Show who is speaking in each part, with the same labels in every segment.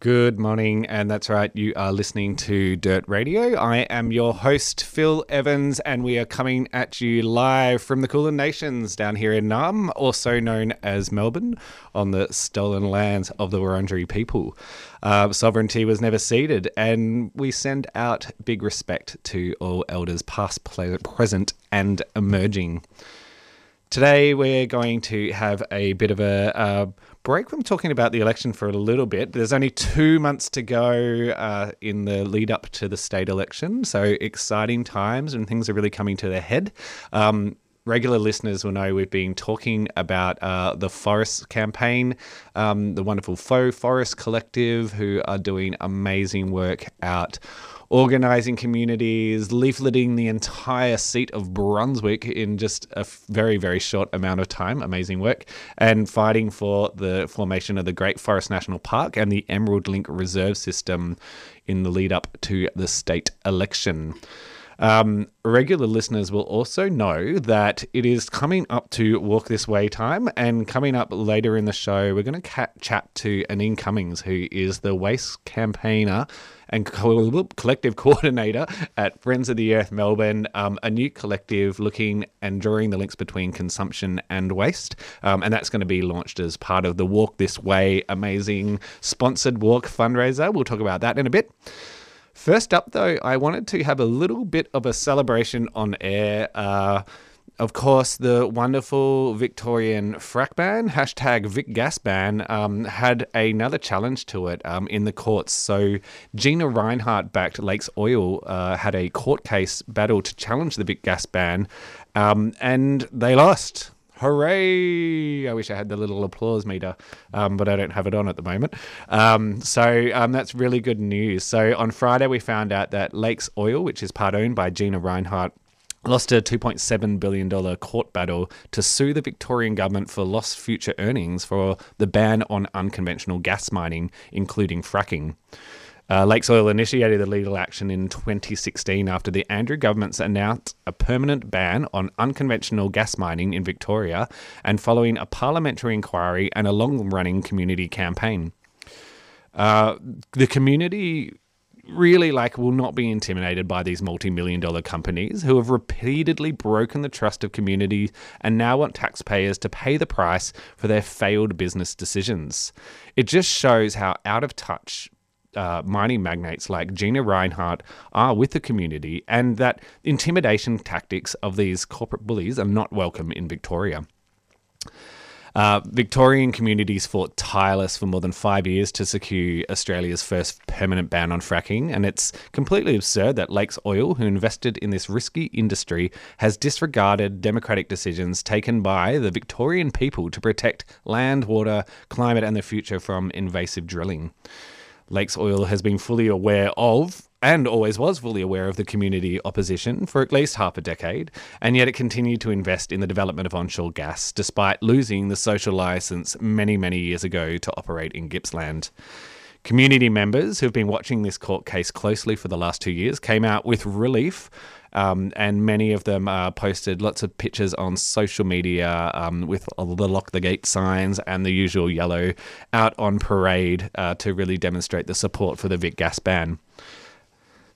Speaker 1: Good morning, and that's right, you are listening to Dirt Radio. I am your host, Phil Evans, and we are coming at you live from the Kulin Nations down here in Naarm, also known as Melbourne, on the stolen lands of the Wurundjeri people. Uh, sovereignty was never ceded, and we send out big respect to all elders, past, present, and emerging. Today, we're going to have a bit of a uh, break from talking about the election for a little bit. There's only two months to go uh, in the lead up to the state election, so exciting times and things are really coming to their head. Um, regular listeners will know we've been talking about uh, the Forest campaign, um, the wonderful FoE Forest Collective, who are doing amazing work out organising communities, leafleting the entire seat of Brunswick in just a very, very short amount of time. Amazing work. And fighting for the formation of the Great Forest National Park and the Emerald Link Reserve System in the lead up to the state election. Um, regular listeners will also know that it is coming up to Walk This Way time, and coming up later in the show, we're going to chat to Anine Cummings, who is the waste campaigner and co- collective coordinator at Friends of the Earth Melbourne, um, a new collective looking and drawing the links between consumption and waste. Um, and that's going to be launched as part of the Walk This Way amazing sponsored walk fundraiser. We'll talk about that in a bit. First up, though, I wanted to have a little bit of a celebration on air. Uh, of course, the wonderful Victorian frack ban, hashtag Vic Gas ban, um, had another challenge to it um, in the courts. So, Gina Rinehart backed Lakes Oil uh, had a court case battle to challenge the Vic Gas ban, um, and they lost. Hooray! I wish I had the little applause meter, um, but I don't have it on at the moment. Um, so um, that's really good news. So on Friday, we found out that Lakes Oil, which is part owned by Gina Rinehart, lost a $2.7 billion court battle to sue the Victorian government for lost future earnings for the ban on unconventional gas mining, including fracking. Uh, Lakes Oil initiated the legal action in 2016 after the Andrews government's announced a permanent ban on unconventional gas mining in Victoria and following a parliamentary inquiry and a long running community campaign. Uh, the community really like will not be intimidated by these multi-million dollar companies who have repeatedly broken the trust of community and now want taxpayers to pay the price for their failed business decisions. It just shows how out of touch uh, mining magnates like Gina Rinehart are with the community, and that intimidation tactics of these corporate bullies are not welcome in Victoria. Uh, Victorian communities fought tireless for more than five years to secure Australia's first permanent ban on fracking, and it's completely absurd that Lakes Oil, who invested in this risky industry, has disregarded democratic decisions taken by the Victorian people to protect land, water, climate, and the future from invasive drilling. Lakes Oil has been fully aware of and always was fully aware of the community opposition for at least half a decade, and yet it continued to invest in the development of onshore gas despite losing the social license many, many years ago to operate in Gippsland. Community members who've been watching this court case closely for the last two years came out with relief um, and many of them uh, posted lots of pictures on social media um, with the lock the gate signs and the usual yellow out on parade uh, to really demonstrate the support for the Vic gas ban.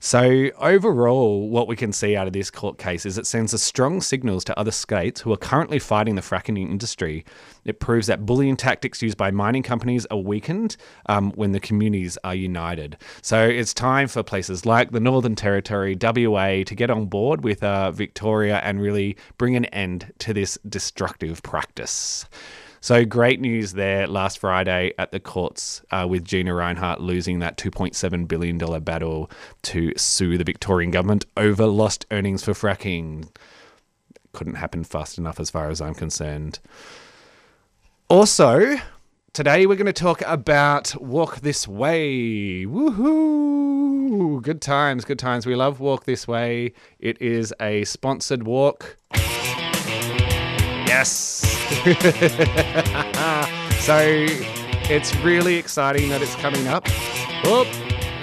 Speaker 1: So, overall, what we can see out of this court case is it sends a strong signals to other states who are currently fighting the fracking industry. It proves that bullying tactics used by mining companies are weakened um, when the communities are united. So, it's time for places like the Northern Territory, WA, to get on board with uh, Victoria and really bring an end to this destructive practice. So great news there last Friday at the courts uh, with Gina Rinehart losing that $2.7 billion battle to sue the Victorian government over lost earnings for fracking. Couldn't happen fast enough as far as I'm concerned. Also, today we're going to talk about Walk This Way. Woohoo! Good times, good times. We love Walk This Way. It is a sponsored walk. Yes! so it's really exciting that it's coming up. Oop,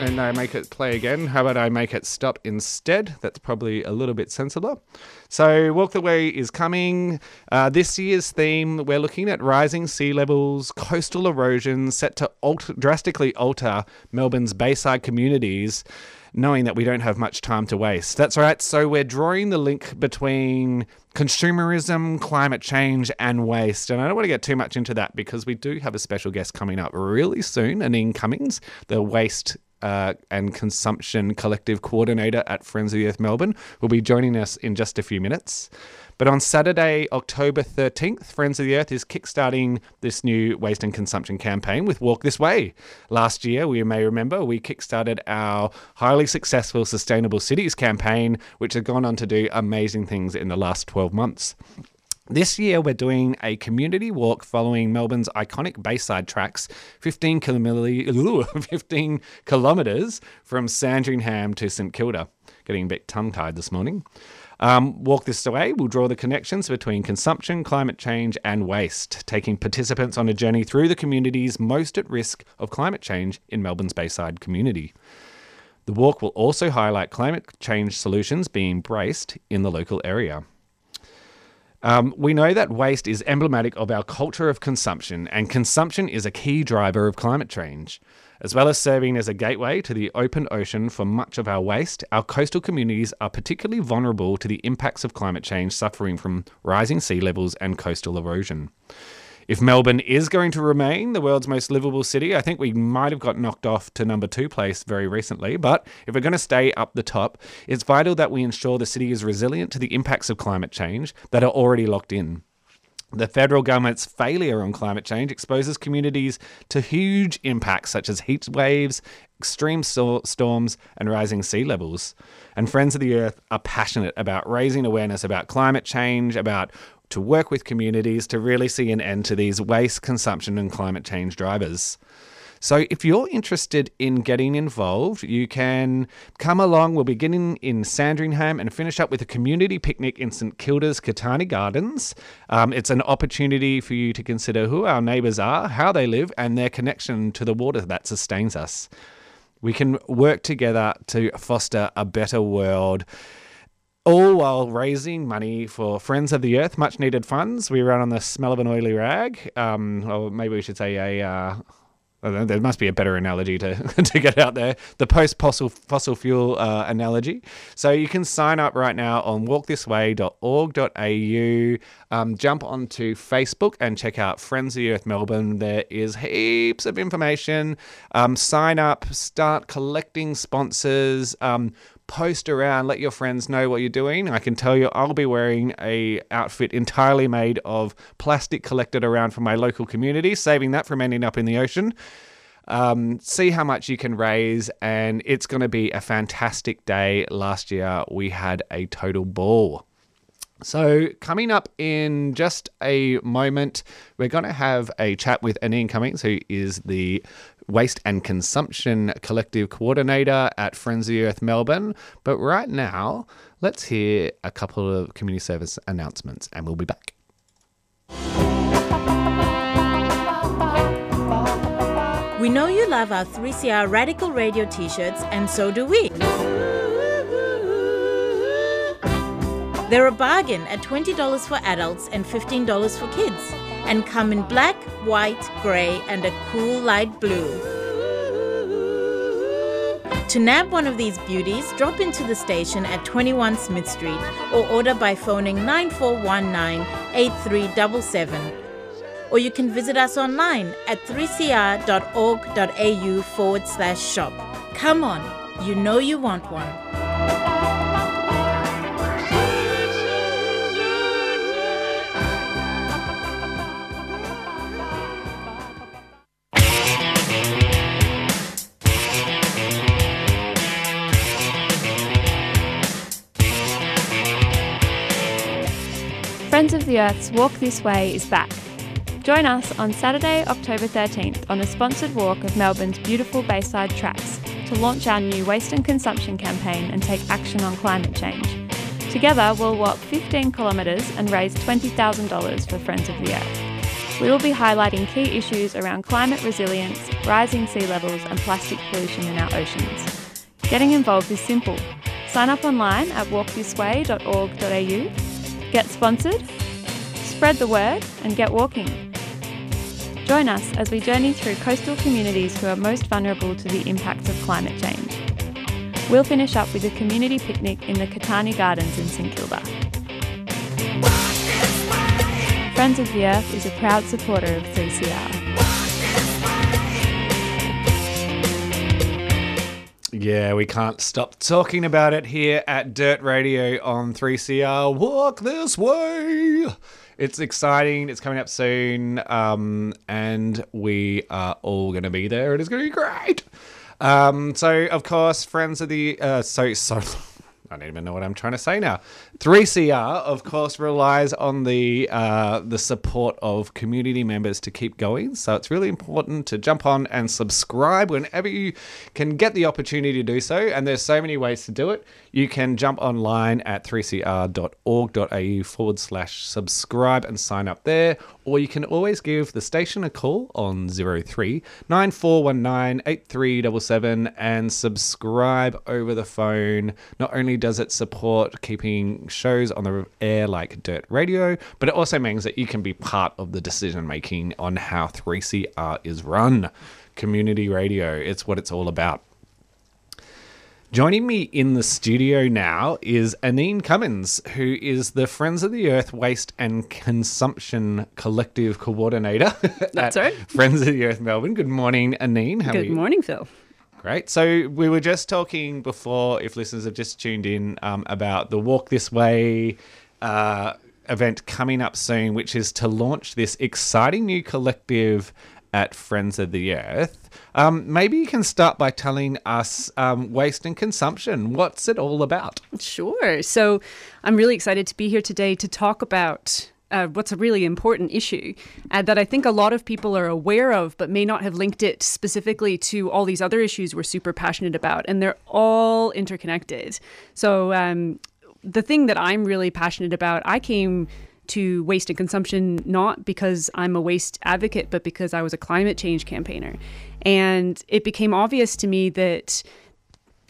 Speaker 1: and I make it play again. How about I make it stop instead? That's probably a little bit sensible. So, Walk the Way is coming. Uh, this year's theme, we're looking at rising sea levels, coastal erosion set to drastically alter Melbourne's bayside communities knowing that we don't have much time to waste. That's right. So we're drawing the link between consumerism, climate change, and waste. And I don't want to get too much into that because we do have a special guest coming up really soon, Anine Cummings, the waste uh, and Consumption Collective Coordinator at Friends of the Earth Melbourne, will be joining us in just a few minutes. But on Saturday, October 13th, Friends of the Earth is kickstarting this new waste and consumption campaign with Walk This Way. Last year, we may remember, we kickstarted our highly successful Sustainable Cities campaign, which has gone on to do amazing things in the last 12 months. This year, we're doing a community walk following Melbourne's iconic Bayside tracks, 15, kilomil- 15 kilometres from Sandringham to St Kilda. Getting a bit tongue tied this morning. Um, walk this way will draw the connections between consumption, climate change, and waste, taking participants on a journey through the communities most at risk of climate change in Melbourne's Bayside community. The walk will also highlight climate change solutions being embraced in the local area. Um, we know that waste is emblematic of our culture of consumption, and consumption is a key driver of climate change. As well as serving as a gateway to the open ocean for much of our waste, our coastal communities are particularly vulnerable to the impacts of climate change, suffering from rising sea levels and coastal erosion. If Melbourne is going to remain the world's most livable city, I think we might have got knocked off to number two place very recently. But if we're going to stay up the top, it's vital that we ensure the city is resilient to the impacts of climate change that are already locked in. The federal government's failure on climate change exposes communities to huge impacts such as heat waves, extreme storms, and rising sea levels. And Friends of the Earth are passionate about raising awareness about climate change, about to work with communities to really see an end to these waste consumption and climate change drivers. So, if you're interested in getting involved, you can come along. We'll be getting in Sandringham and finish up with a community picnic in St Kilda's Catani Gardens. Um, it's an opportunity for you to consider who our neighbours are, how they live, and their connection to the water that sustains us. We can work together to foster a better world all while raising money for Friends of the Earth, much needed funds. We run on the smell of an oily rag, um, or maybe we should say a. Uh, there must be a better analogy to, to get out there. The post fossil fossil fuel uh, analogy. So you can sign up right now on walkthisway.org.au. Um, jump onto Facebook and check out Friends of the Earth Melbourne. There is heaps of information. Um, sign up, start collecting sponsors. Um, post around, let your friends know what you're doing. I can tell you I'll be wearing a outfit entirely made of plastic collected around from my local community, saving that from ending up in the ocean. Um, see how much you can raise, and it's going to be a fantastic day. Last year we had a total ball. So, coming up in just a moment, we're going to have a chat with Anine Cummings, who is the Waste and Consumption Collective Coordinator at of Earth Melbourne. But right now, let's hear a couple of community service announcements and we'll be back.
Speaker 2: We know you love our 3CR Radical Radio t shirts, and so do we. They're a bargain at $20 for adults and $15 for kids and come in black, white, grey, and a cool light blue. To nab one of these beauties, drop into the station at 21 Smith Street or order by phoning 9419 8377. Or you can visit us online at 3cr.org.au forward slash shop. Come on, you know you want one.
Speaker 3: Of the Earth's Walk This Way is back. Join us on Saturday, October 13th on a sponsored walk of Melbourne's beautiful Bayside tracks to launch our new waste and consumption campaign and take action on climate change. Together, we'll walk 15 kilometres and raise $20,000 for Friends of the Earth. We will be highlighting key issues around climate resilience, rising sea levels, and plastic pollution in our oceans. Getting involved is simple. Sign up online at walkthisway.org.au, get sponsored, spread the word, and get walking. Join us as we journey through coastal communities who are most vulnerable to the impacts of climate change. We'll finish up with a community picnic in the Catani Gardens in St Kilda. Friends of the Earth is a proud supporter of 3CR.
Speaker 1: Yeah, we can't stop talking about it here at Dirt Radio on 3CR. Walk this way. It's exciting. It's coming up soon. Um, and we are all going to be there. It is going to be great. Um, so, of course, friends of the. Uh, so, so. I don't even know what I'm trying to say now. 3CR, of course, relies on the uh, the support of community members to keep going. So it's really important to jump on and subscribe whenever you can get the opportunity to do so. And there's so many ways to do it. You can jump online at 3cr.org.au forward slash subscribe and sign up there. Or you can always give the station a call on 03 9419 8377 and subscribe over the phone. Not only does it support keeping shows on the air like Dirt Radio, but it also means that you can be part of the decision making on how 3CR is run. Community radio, it's what it's all about. Joining me in the studio now is Anine Cummins, who is the Friends of the Earth Waste and Consumption Collective Coordinator.
Speaker 4: That's
Speaker 1: at
Speaker 4: right.
Speaker 1: Friends of the Earth Melbourne. Good morning, Anine. How are
Speaker 4: Good morning, Phil.
Speaker 1: Great. So we were just talking before, if listeners have just tuned in, um, about the Walk This Way uh, event coming up soon, which is to launch this exciting new collective at Friends of the Earth. Um, maybe you can start by telling us um, waste and consumption. What's it all about?
Speaker 4: Sure. So I'm really excited to be here today to talk about uh, what's a really important issue uh, that I think a lot of people are aware of, but may not have linked it specifically to all these other issues we're super passionate about. And they're all interconnected. So, um, the thing that I'm really passionate about, I came to waste and consumption not because I'm a waste advocate, but because I was a climate change campaigner. And it became obvious to me that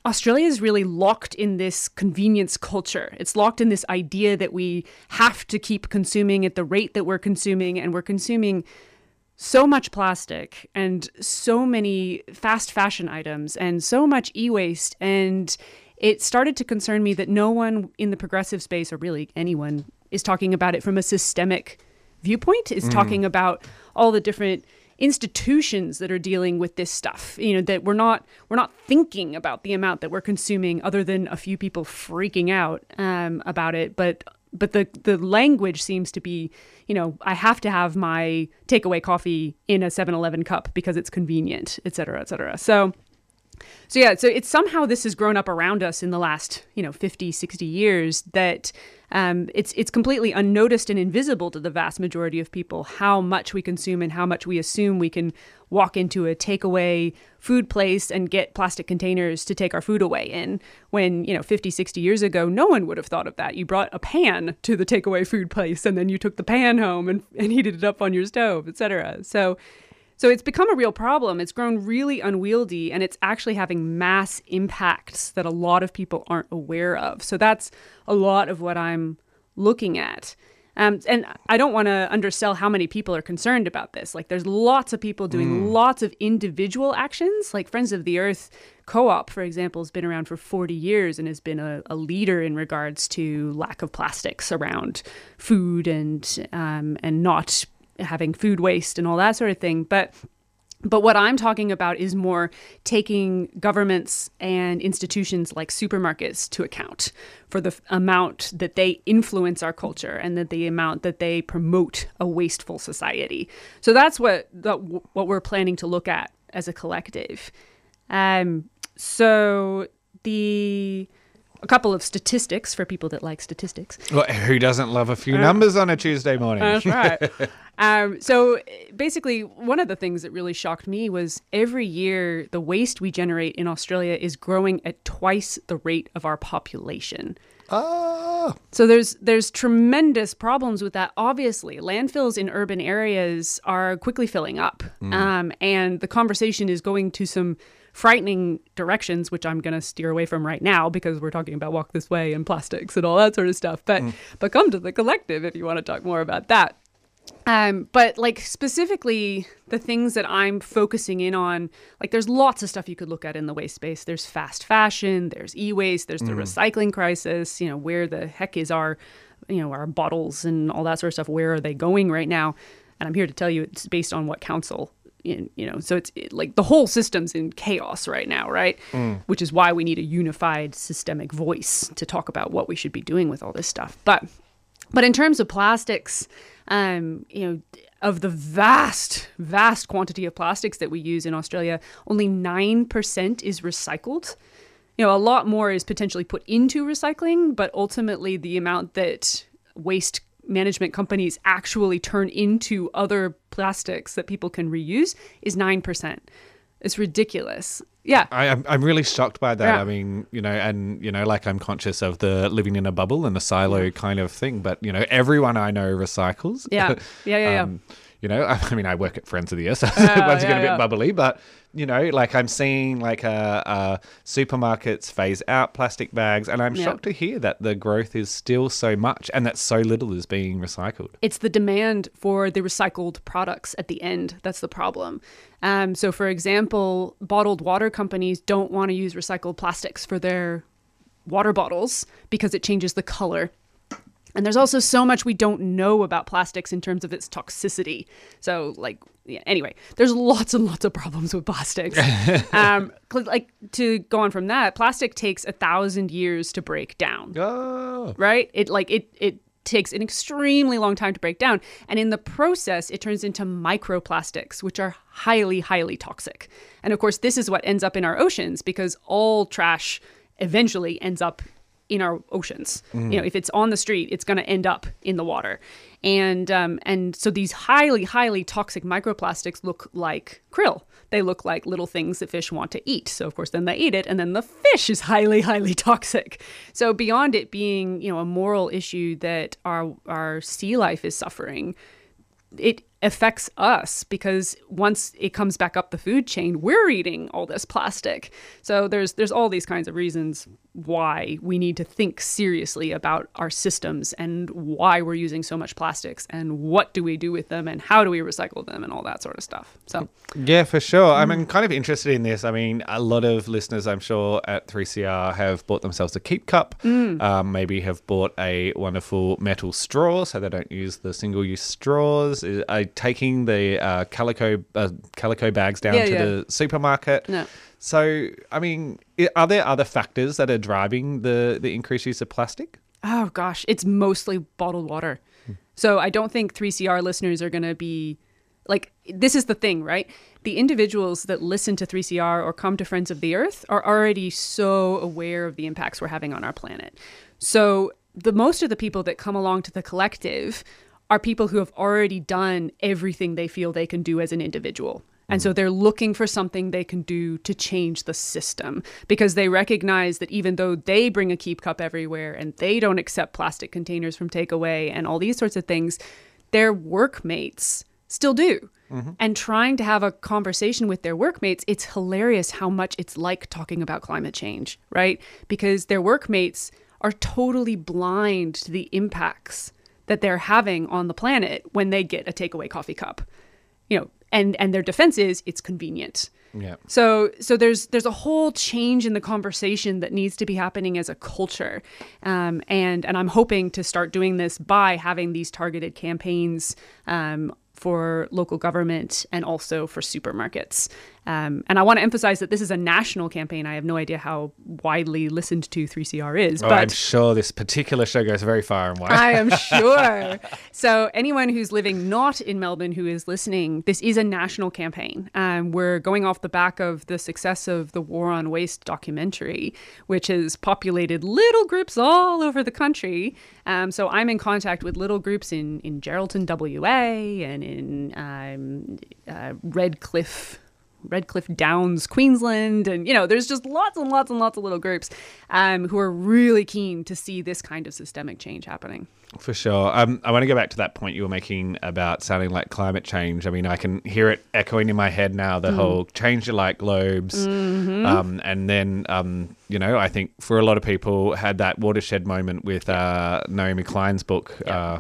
Speaker 4: Australia is really locked in this convenience culture. It's locked in this idea that we have to keep consuming at the rate that we're consuming, and we're consuming so much plastic and so many fast fashion items and so much e waste. And it started to concern me that no one in the progressive space, or really anyone, is talking about it from a systemic viewpoint, is mm. talking about all the different institutions that are dealing with this stuff you know that we're not we're not thinking about the amount that we're consuming other than a few people freaking out um, about it. But but the the language seems to be you know i have to have my takeaway coffee in a 7-eleven cup because it's convenient et cetera et cetera. So so yeah, so it's somehow this has grown up around us in the last, you know, 50, 60 years that um, it's it's completely unnoticed and invisible to the vast majority of people how much we consume and how much we assume we can walk into a takeaway food place and get plastic containers to take our food away in when, you know, 50, 60 years ago, no one would have thought of that. You brought a pan to the takeaway food place and then you took the pan home and, and heated it up on your stove, etc. So so it's become a real problem. It's grown really unwieldy and it's actually having mass impacts that a lot of people aren't aware of. So that's a lot of what I'm looking at. Um, and I don't want to undersell how many people are concerned about this. Like, there's lots of people doing lots of individual actions. Like, Friends of the Earth Co op, for example, has been around for 40 years and has been a, a leader in regards to lack of plastics around food and, um, and not having food waste and all that sort of thing. But but what I'm talking about is more taking governments and institutions like supermarkets to account for the amount that they influence our culture and that the amount that they promote a wasteful society. So that's what what we're planning to look at as a collective. Um, so the a couple of statistics for people that like statistics.
Speaker 1: Well, who doesn't love a few numbers on a Tuesday morning?
Speaker 4: That's right. um, so basically, one of the things that really shocked me was every year the waste we generate in Australia is growing at twice the rate of our population.
Speaker 1: Ah.
Speaker 4: So there's there's tremendous problems with that. Obviously, landfills in urban areas are quickly filling up, um, and the conversation is going to some frightening directions, which I'm going to steer away from right now because we're talking about walk this way and plastics and all that sort of stuff. But but come to the collective if you want to talk more about that. Um, but like specifically the things that I'm focusing in on, like there's lots of stuff you could look at in the waste space. There's fast fashion, there's e-waste, there's the recycling crisis, you know, where the heck is our, you know, our bottles and all that sort of stuff. Where are they going right now? And I'm here to tell you it's based on what council in, you know, so it's it, like the whole system's in chaos right now, right? Which is why we need a unified systemic voice to talk about what we should be doing with all this stuff. But but in terms of plastics, um, you know, of the vast, vast quantity of plastics that we use in Australia, only 9% is recycled. You know, a lot more is potentially put into recycling, but ultimately the amount that waste management companies actually turn into other plastics that people can reuse is 9%. It's ridiculous. Yeah.
Speaker 1: I, I'm, I'm really shocked by that.
Speaker 4: Yeah.
Speaker 1: I mean, you know, and, you know, like I'm conscious of the living in a bubble and a silo kind of thing, but, you know, everyone I know recycles.
Speaker 4: Yeah. Yeah, yeah, yeah.
Speaker 1: Um, you know, I mean, I work at Friends of the Earth, so
Speaker 4: Yeah,
Speaker 1: once again
Speaker 4: yeah,
Speaker 1: a bit
Speaker 4: yeah.
Speaker 1: bubbly, but you know, like I'm seeing like uh, uh, supermarkets phase out plastic bags, and I'm
Speaker 4: Yeah.
Speaker 1: shocked to hear that the growth is still so much, and that so little is being recycled.
Speaker 4: it's the demand for the recycled products at the end that's the problem. Um, so, for example, bottled water companies don't want to use recycled plastics for their water bottles because it changes the color. And there's also so much we don't know about plastics in terms of its toxicity. So, like, yeah, anyway, there's lots and lots of problems with plastics. um, like, to go on from that, plastic takes a thousand years to break down
Speaker 1: Oh,
Speaker 4: right? It like it it takes an extremely long time to break down, and in the process, it turns into microplastics, which are highly highly toxic. And of course, this is what ends up in our oceans because all trash eventually ends up in our oceans. You know, if it's on the street, it's going to end up in the water. And um, and so these highly highly toxic microplastics look like krill. They look like little things that fish want to eat. So of course, then they eat it, and then the fish is highly highly toxic. So beyond it being you know a moral issue that our our sea life is suffering, it affects us because once it comes back up the food chain, we're eating all this plastic. So there's there's all these kinds of reasons why we need to think seriously about our systems and why we're using so much plastics and what do we do with them and how do we recycle them and all that sort of stuff. So
Speaker 1: Yeah, for sure. I mean, kind of interested in this. I mean, a lot of listeners, I'm sure, at 3CR have bought themselves a keep cup. Um, maybe have bought a wonderful metal straw so they don't use the single-use straws. Is- Are taking the uh, calico uh, calico bags down
Speaker 4: Yeah,
Speaker 1: to
Speaker 4: yeah.
Speaker 1: the supermarket.
Speaker 4: No.
Speaker 1: So, I mean, i- are there other factors that are driving the the increased use of plastic?
Speaker 4: Oh gosh, it's mostly bottled water. So I don't think 3CR listeners are going to be like this is the thing, right? The individuals that listen to 3CR or come to Friends of the Earth are already so aware of the impacts we're having on our planet. So the most of the people that come along to the collective are people who have already done everything they feel they can do as an individual. And so mm. they're looking for something they can do to change the system because they recognize that even though they bring a keep cup everywhere and they don't accept plastic containers from takeaway and all these sorts of things, their workmates still do. Mm-hmm. And trying to have a conversation with their workmates, it's hilarious how much it's like talking about climate change, right? Because their workmates are totally blind to the impacts that they're having on the planet when they get a takeaway coffee cup. You know, and and their defense is it's convenient.
Speaker 1: Yeah.
Speaker 4: So so there's there's a whole change in the conversation that needs to be happening as a culture, um, and and I'm hoping to start doing this by having these targeted campaigns um, for local government, and also for supermarkets. Um, and I want to emphasize that this is a national campaign. I have no idea how widely listened to 3CR is,
Speaker 1: Oh,
Speaker 4: but
Speaker 1: I'm sure this particular show goes very far and wide.
Speaker 4: I am sure. so, anyone who's living not in Melbourne who is listening, this is a national campaign. Um, we're going off the back of the success of the War on Waste documentary, which has populated little groups all over the country. Um, so, I'm in contact with little groups in, in Geraldton, WA, and in um, uh, Redcliffe. Redcliffe Downs, Queensland, and you know, there's just lots and lots and lots of little groups um, who are really keen to see this kind of systemic change happening.
Speaker 1: For sure. Um, I want to go back to that point you were making about sounding like climate change. I mean, I can hear it echoing in my head now. The whole change your light globes, um, and then um, you know, I think for a lot of people had that watershed moment with uh, Naomi Klein's book. Uh,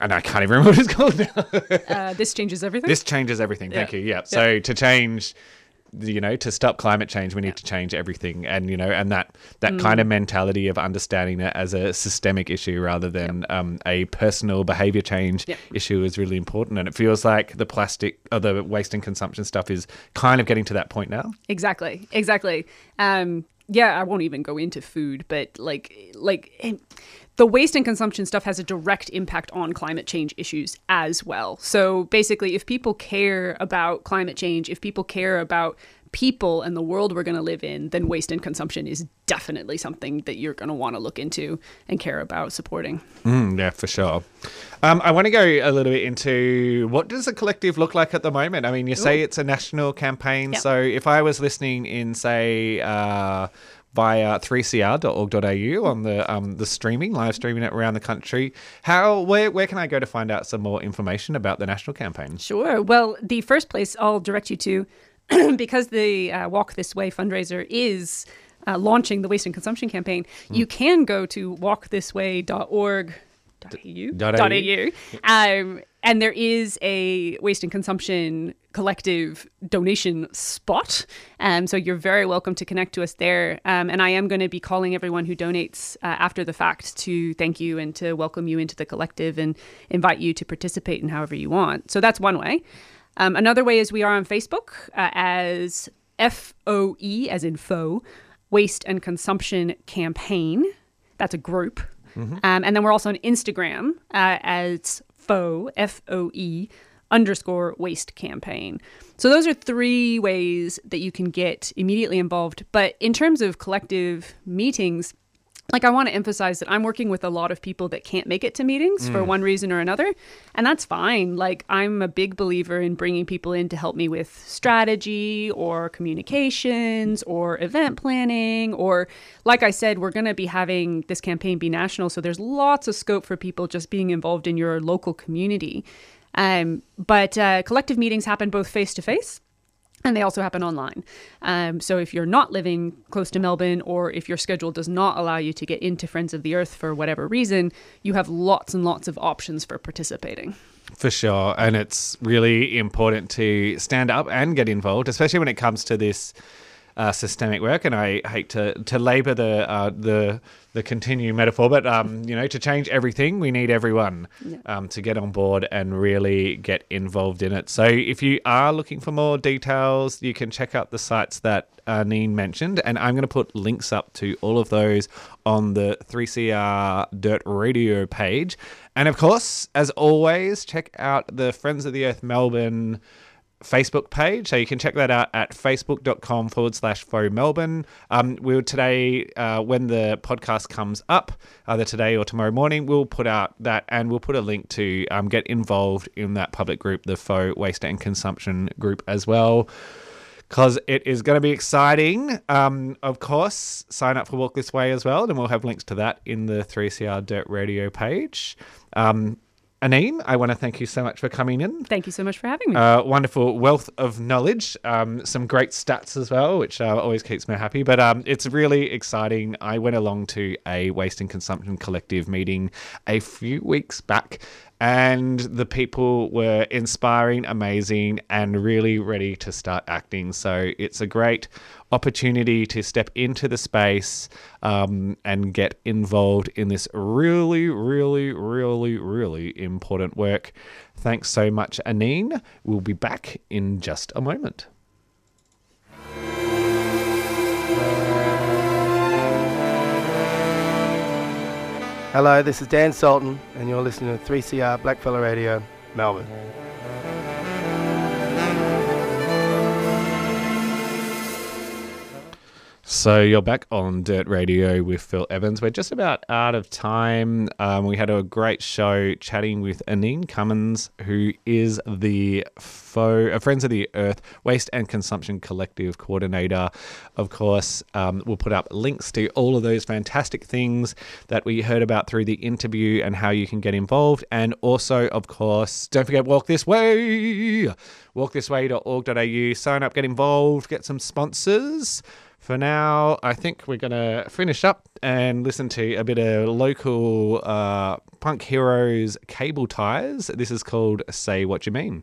Speaker 1: and I can't even remember what it's called now.
Speaker 4: Uh, this changes everything.
Speaker 1: this changes everything. Thank
Speaker 4: Yeah.
Speaker 1: you. Yeah. So to change, you know, to stop climate change, we need to change everything, and you know, and that that kind
Speaker 4: Mm.
Speaker 1: of mentality of understanding it as a systemic issue rather than um, a personal behavior change
Speaker 4: Yep.
Speaker 1: issue is really important. And it feels like the plastic or the waste and consumption stuff is kind of getting to that point now.
Speaker 4: exactly, exactly. Um, yeah, I won't even go into food, but like, like eh, the waste and consumption stuff has a direct impact on climate change issues as well. So basically, if people care about climate change, if people care about people and the world we're going to live in, then waste and consumption is definitely something that you're going to want to look into and care about supporting.
Speaker 1: Mm, yeah, for sure. Um, I want to go a little bit into what does the collective look like at the moment. I mean, you say it's a national campaign.
Speaker 4: Yep.
Speaker 1: So if I was listening in, say, uh, via 3cr.org.au on the um, the streaming, live streaming it around the country, how where where can I go to find out some more information about the national campaign?
Speaker 4: Sure. Well, the first place I'll direct you to, because the uh, Walk This Way fundraiser is uh, launching the waste and consumption campaign, you can go to walkthisway.org. .au,
Speaker 1: Dot
Speaker 4: .au. Um, and there is a waste and consumption collective donation spot. Um, so you're very welcome to connect to us there. Um, and I am going to be calling everyone who donates uh, after the fact to thank you and to welcome you into the collective and invite you to participate in however you want. So that's one way. Um, another way is we are on Facebook uh, as FOE, as in FoE, Waste and Consumption Campaign. That's a group. Um, and then we're also on Instagram uh, as FoE, F O E, underscore waste campaign. So those are three ways that you can get immediately involved. But in terms of collective meetings, like I want to emphasize that I'm working with a lot of people that can't make it to meetings for one reason or another, and that's fine. Like I'm a big believer in bringing people in to help me with strategy or communications or event planning or like I said, we're going to be having this campaign be national, so there's lots of scope for people just being involved in your local community. Um, but uh, collective meetings happen both face to face and they also happen online. Um, so if you're not living close to Melbourne, or if your schedule does not allow you to get into Friends of the Earth for whatever reason, you have lots and lots of options for participating.
Speaker 1: For sure. And it's really important to stand up and get involved, especially when it comes to this uh, systemic work. And I hate to, to labor the, uh, the, the continued metaphor, but, um, you know, to change everything, we need everyone um, to get on board and really get involved in it. So if you are looking for more details, you can check out the sites that uh, Neen mentioned. And I'm going to put links up to all of those on the 3CR Dirt Radio page. And of course, as always, check out the Friends of the Earth Melbourne Facebook page. So you can check that out at facebook.com forward slash FoE Melbourne. Um, we'll today, uh, when the podcast comes up, either today or tomorrow morning, we'll put out that and we'll put a link to um, get involved in that public group, the FoE waste and consumption group as well because it is going to be exciting. Um, of course, sign up for Walk This Way as well, and we'll have links to that in the 3CR Dirt Radio page. Um, Aneen, I want to thank you so much for coming in.
Speaker 4: Thank you so much for having me.
Speaker 1: Uh, wonderful wealth of knowledge, um, some great stats as well, which uh, always keeps me happy. But um, it's really exciting. I went along to a waste and consumption collective meeting a few weeks back, and the people were inspiring, amazing, and really ready to start acting. So it's a great opportunity to step into the space um, and get involved in this really, really, really, really important work. Thanks so much, Anine. We'll be back in just a moment.
Speaker 5: Hello, this is Dan Sultan, and you're listening to 3CR Blackfella Radio, Melbourne.
Speaker 1: So you're back on Dirt Radio with Phil Evans. We're just about out of time. Um, we had a great show chatting with Anine Cummins, who is the FoE, uh, Friends of the Earth Waste and Consumption Collective coordinator. Of course, um, we'll put up links to all of those fantastic things that we heard about through the interview and how you can get involved. And also, of course, don't forget Walk This Way. Walkthisway.org.au. Sign up, get involved, get some sponsors. For now, I think we're going to finish up and listen to a bit of local uh, punk heroes cable ties. This is called Say What You Mean.